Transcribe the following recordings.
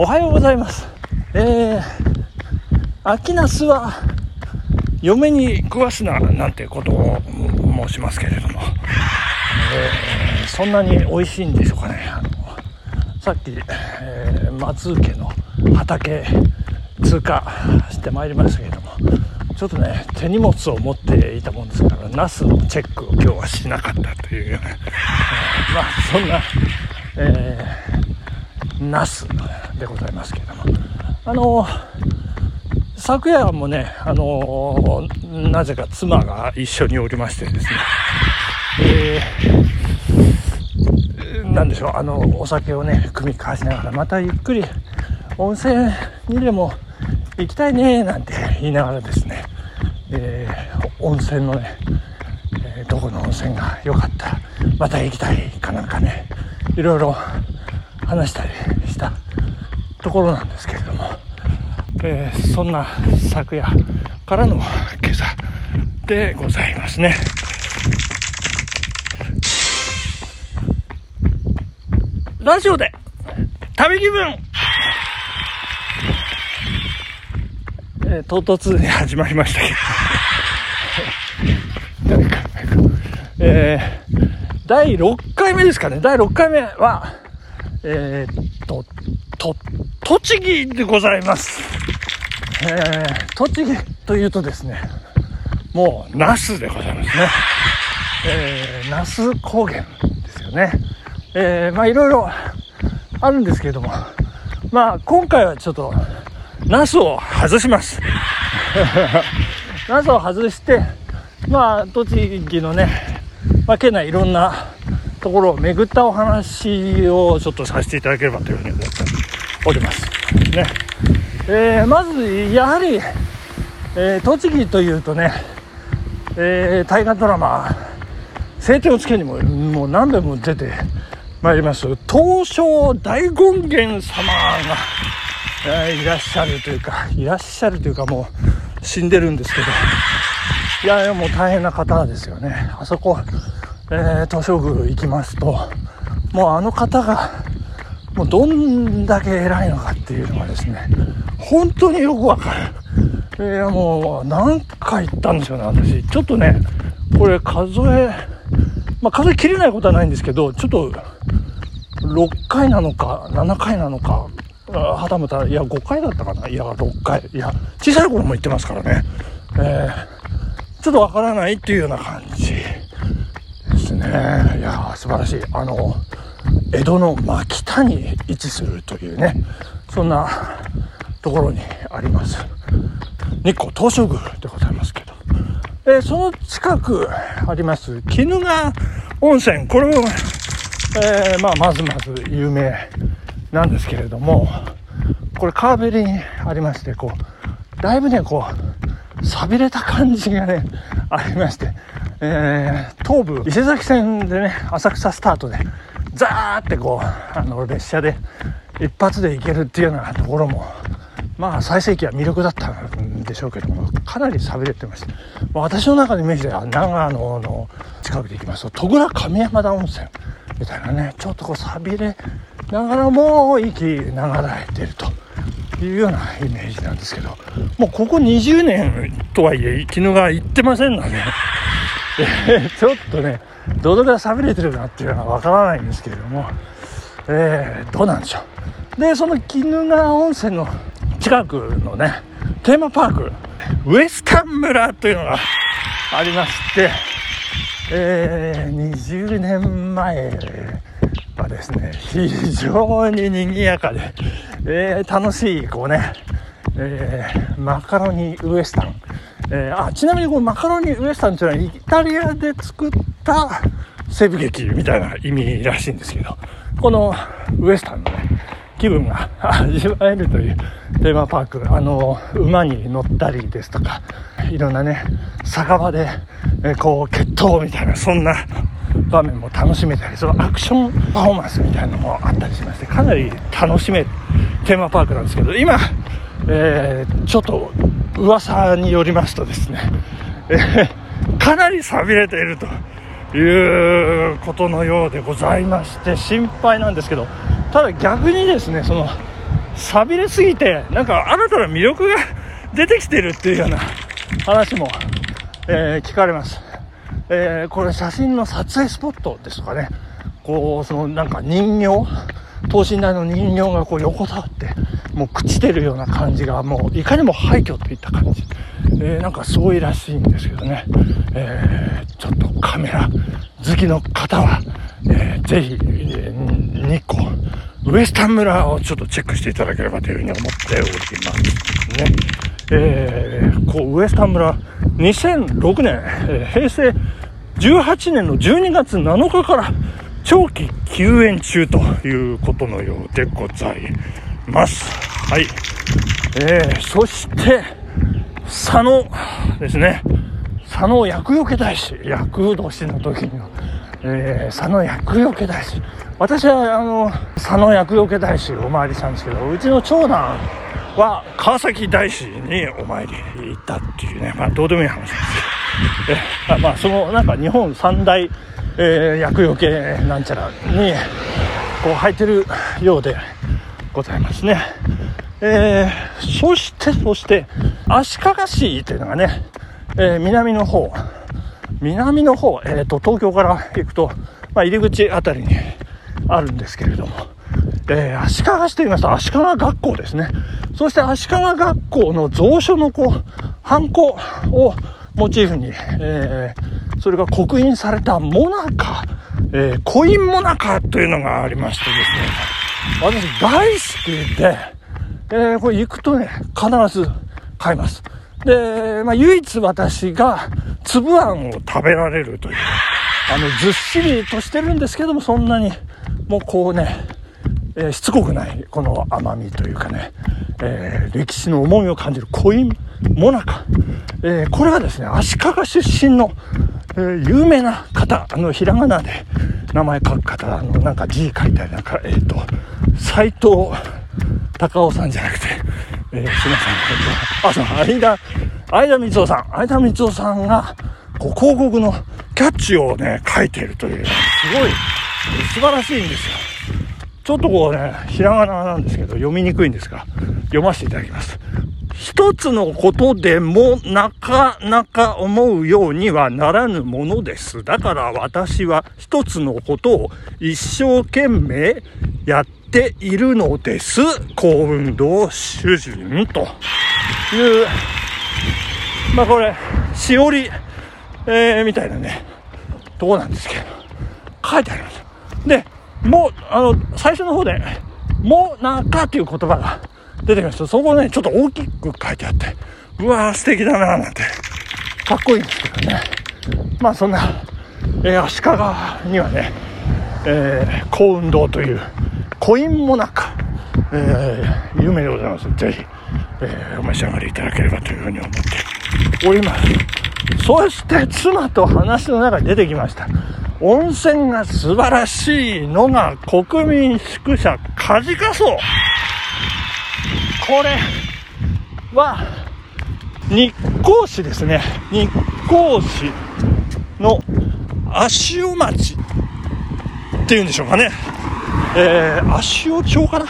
おはようございます。えー、秋ナスは嫁に食わすななんてことを申しますけれども、えー、そんなに美味しいんでしょうかね。あのさっき、えー、松家の畑通過してまいりましたけれども、ちょっとね、手荷物を持っていたもんですから、ナスのチェックを今日はしなかったというような、まあそんな、えー、ナスでございますけれども、あの昨夜もね、あのなぜか妻が一緒におりましてですね、えー、なんでしょう、あの、お酒をね、組み交わしながら、またゆっくり温泉にでも行きたいねなんて言いながらですね、えー、温泉のね、え、どこの温泉が良かったまた行きたいかなんかねいろいろ話したりところなんですけれども、えー、そんな昨夜からの今朝でございますね。ラジオで旅気分えー、唐突に始まりましたけど 誰か、えー、第6回目ですかね。第6回目は、えー、と、と、栃木でございます。えー、栃木というとですね、もう、那須でございますね。えー、那須高原ですよね。えー、まあいろいろあるんですけれども、まあ今回はちょっと、ナスを外します。ナスを外して、まあ、栃木のね、まあ、県内いろんなところを巡ったお話をちょっとさせていただければというふうにおります。ね。えー、まず、やはり、えー、栃木というとね、えー、大河ドラマ、晴天をつけにも、もう何べも出てまいります、東証大権現様が、えー、いらっしゃるというか、いらっしゃるというかもう死んでるんですけど、いやいやもう大変な方ですよね。あそこ、えー、東照宮行きますと、もうあの方が、もうどんだけ偉いのかっていうのがですね、本当によくわかる。いやもう何回行ったんですよね、私。ちょっとね、これ数え、まあ数え切れないことはないんですけど、ちょっと6回なのか7回なのかはたまた、いや、5回だったかな。いや、6回。いや、小さい頃も行ってますからね。えー、ちょっとわからないっていうような感じですね。いや、素晴らしい。あの、江戸の真北に位置するというね、そんなところにあります。日光東照宮でございますけど。えー、その近くあります、鬼怒川温泉。これも、えー、まあ、まずまず有名なんですけれども、これ川べりにありまして、こう、だいぶね、こう、錆びれた感じがね、ありまして、えー、東武伊勢崎線でね、浅草スタートで、ザーってこう、あの、列車で一発で行けるっていうようなところも、まあ、最盛期は魅力だったんでしょうけども、かなり錆びれてまして、私の中のイメージでは、長野の近くで行きますと、戸倉亀山田温泉みたいなね、ちょっとこう錆びれながらも息流れてるというようなイメージなんですけどもうここ20年とはいえ絹が行ってませんので、ちょっとねどのぐらい錆びれてるかっていうのはわからないんですけれども、えー、どうなんでしょうでその鬼怒川温泉の近くのねテーマパークウエスタン村というのがありまして、えー、20年前はですね、非常に賑やかで、えー、楽しい、こうね、えー、マカロニウエスタン。えー、あ、ちなみにこのマカロニウエスタンっていうのはイタリアで作った西部劇みたいな意味らしいんですけど、このウエスタンのね、気分が味わえるというテーマパーク、あの、馬に乗ったりですとか、いろんなね、酒場で、えこう、決闘みたいな、そんな場面も楽しめたり、そのアクションパフォーマンスみたいなのもあったりしまして、かなり楽しめるテーマパークなんですけど、今、えー、ちょっと噂によりますとですね、えー、かなり錆びれていると。いうことのようでございまして、心配なんですけど、ただ逆にですね、その、寂れすぎて、なんか新たな魅力が出てきてるっていうような話も、えー、聞かれます。えー、これ写真の撮影スポットですとかね、こう、そのなんか人形、等身大の人形がこう横たわって、もう朽ちてるような感じが、もういかにも廃墟といった感じ。えー、なんかすごいらしいんですけどね、えー、ちょっとカメラ好きの方は、えー、ぜひ、えー、日光、ウエスタン村をちょっとチェックしていただければというふうに思っておりますね。えー、こう、ウエスタン村、2006年、えー、平成18年の12月7日から長期休園中ということのようでございます。はい。えー、そして、佐野ですね。佐野厄除け大師、厄年の時には、えー、佐野厄除け大師。私は、あの、佐野厄除け大師お参りしたんですけど、うちの長男は川崎大師にお参り行ったっていうね、まあ、どうでもいい話ですえまあ、その、なんか日本三大、えー、厄除けなんちゃらに、こう入ってるようでございますね。えー、そして、そして、足利市というのがね、えー、南の方、南の方、えっ、ー、と、東京から行くと、まあ、入り口あたりにあるんですけれども、えー、足利市と言いますと、足利学校ですね。そして足利学校の蔵書のこう、ハンコをモチーフに、えー、それが刻印されたモナカ、えー、コインモナカというのがありましてですね、私大好きで、えー、これ行くとね、必ず買います。で、まあ、唯一私が粒あんを食べられるという、あの、ずっしりとしてるんですけども、そんなに、もうこうね、えー、しつこくない、この甘みというかね、えー、歴史の重みを感じるコインモナカ。えー、これはですね、足利出身の、有名な方、あの、ひらがなで名前書く方、あの、なんか字書いたりなんか、えっ、と、斎藤高尾さんじゃなくて、えー、すいません、えっ、と、あ、そう、相田、相田光夫さん、相田光夫さんが、こう、広告のキャッチをね、書いてるという、すごい、素晴らしいんですよ。ちょっとこうね、ひらがななんですけど、読みにくいんですが、読ませていただきます。一つのことでもなかなか思うようにはならぬものです。だから私は一つのことを一生懸命やっているのです。幸運堂主人という、まあこれ、しおり、えー、みたいなね、とこなんですけど、書いてあります。で、もう、あの、最初の方で、もなかという言葉が出てきました。そこね、ちょっと大きく書いてあって、うわー素敵だなーなんて、かっこいいんですけどね。まあそんな、えー、足利にはね、えー、幸運堂というコインもなく、えー、有名でございます。ぜひ、えー、お召し上がりいただければというふうに思っております。そして妻と話の中に出てきました。温泉が素晴らしいのが国民宿舎カジカソこれは日光市ですね。日光市の足尾町っていうんでしょうかね。えー、足尾町かな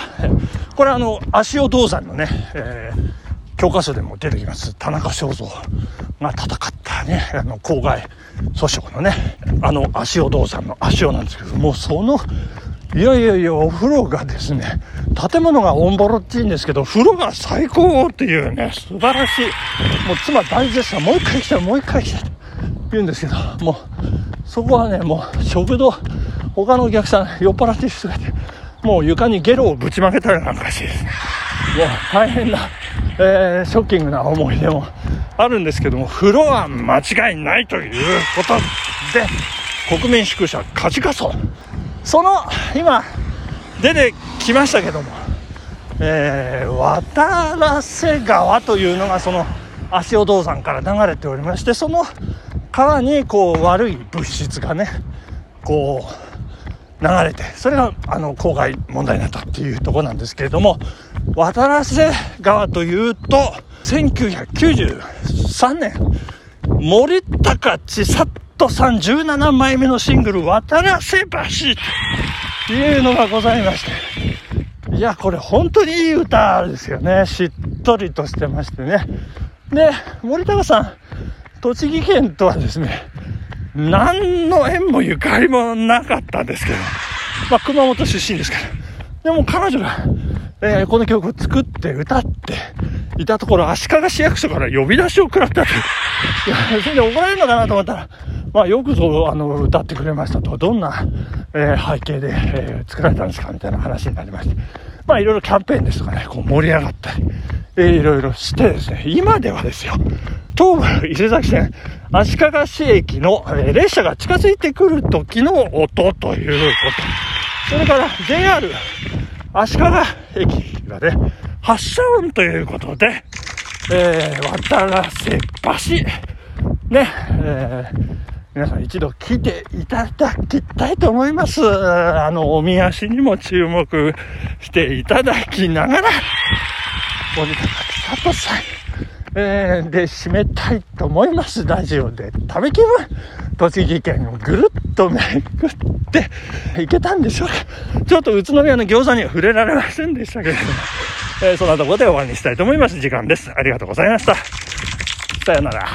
これあの、足尾銅山のね、えー、教科書でも出てきます。田中正造が戦ったね、あの、郊外訴訟のね、あの、足尾銅山の足尾なんですけども、その、いやいやいや、お風呂がですね、建物がオンボロっちいんですけど、風呂が最高っていうね、素晴らしい。もう妻大絶賛、もう一回来たもう一回来たと言うんですけど、もう、そこはね、もう食堂、他のお客さん酔っ払ってる人がいて、もう床にゲロをぶちまけたりなんかしてですね、もう大変な、えー、ショッキングな思い出もあるんですけども、風呂は間違いないということで、国民宿舎カジカソ。その、今、出てきましたけども、えー、渡良瀬川というのがその足尾銅山から流れておりまして、その川にこう悪い物質がね、こう流れて、それがあの郊外問題になったっていうとこなんですけれども、渡良瀬川というと、1993年、森高千里トさん17枚目のシングル、渡良瀬橋というのがございまして、いや、これ本当にいい歌ですよね。しっとりとしてましてね。で、森高さん、栃木県とはですね、何の縁もゆかりもなかったんですけど、まあ、熊本出身ですから。でも彼女が、えー、この曲を作って歌っていたところ、足利市役所から呼び出しを食らったという。いや、それで怒られるのかなと思ったら、まあ、よくぞ、あの、歌ってくれましたと。どんな、えー、背景で、えー、作られたんですかみたいな話になりまして。まあ、いろいろキャンペーンですとかね、こう盛り上がったり、えー、いろいろしてですね、今ではですよ、東武伊勢崎線足利市駅の、えー、列車が近づいてくる時の音ということ。それから JR 足利駅がね、発車音ということで、えー、渡らせ橋、ね、えー、皆さん一度聞いていただきたいと思います。あの、おみ足にも注目していただきながら、森高千里さん、えー、で締めたいと思います。ラジオで食べ気分、栃木県をぐるっと巡っていけたんでしょうか。ちょっと宇都宮の餃子には触れられませんでしたけれども、えー、そんなところで終わりにしたいと思います。時間です。ありがとうございました。さよなら。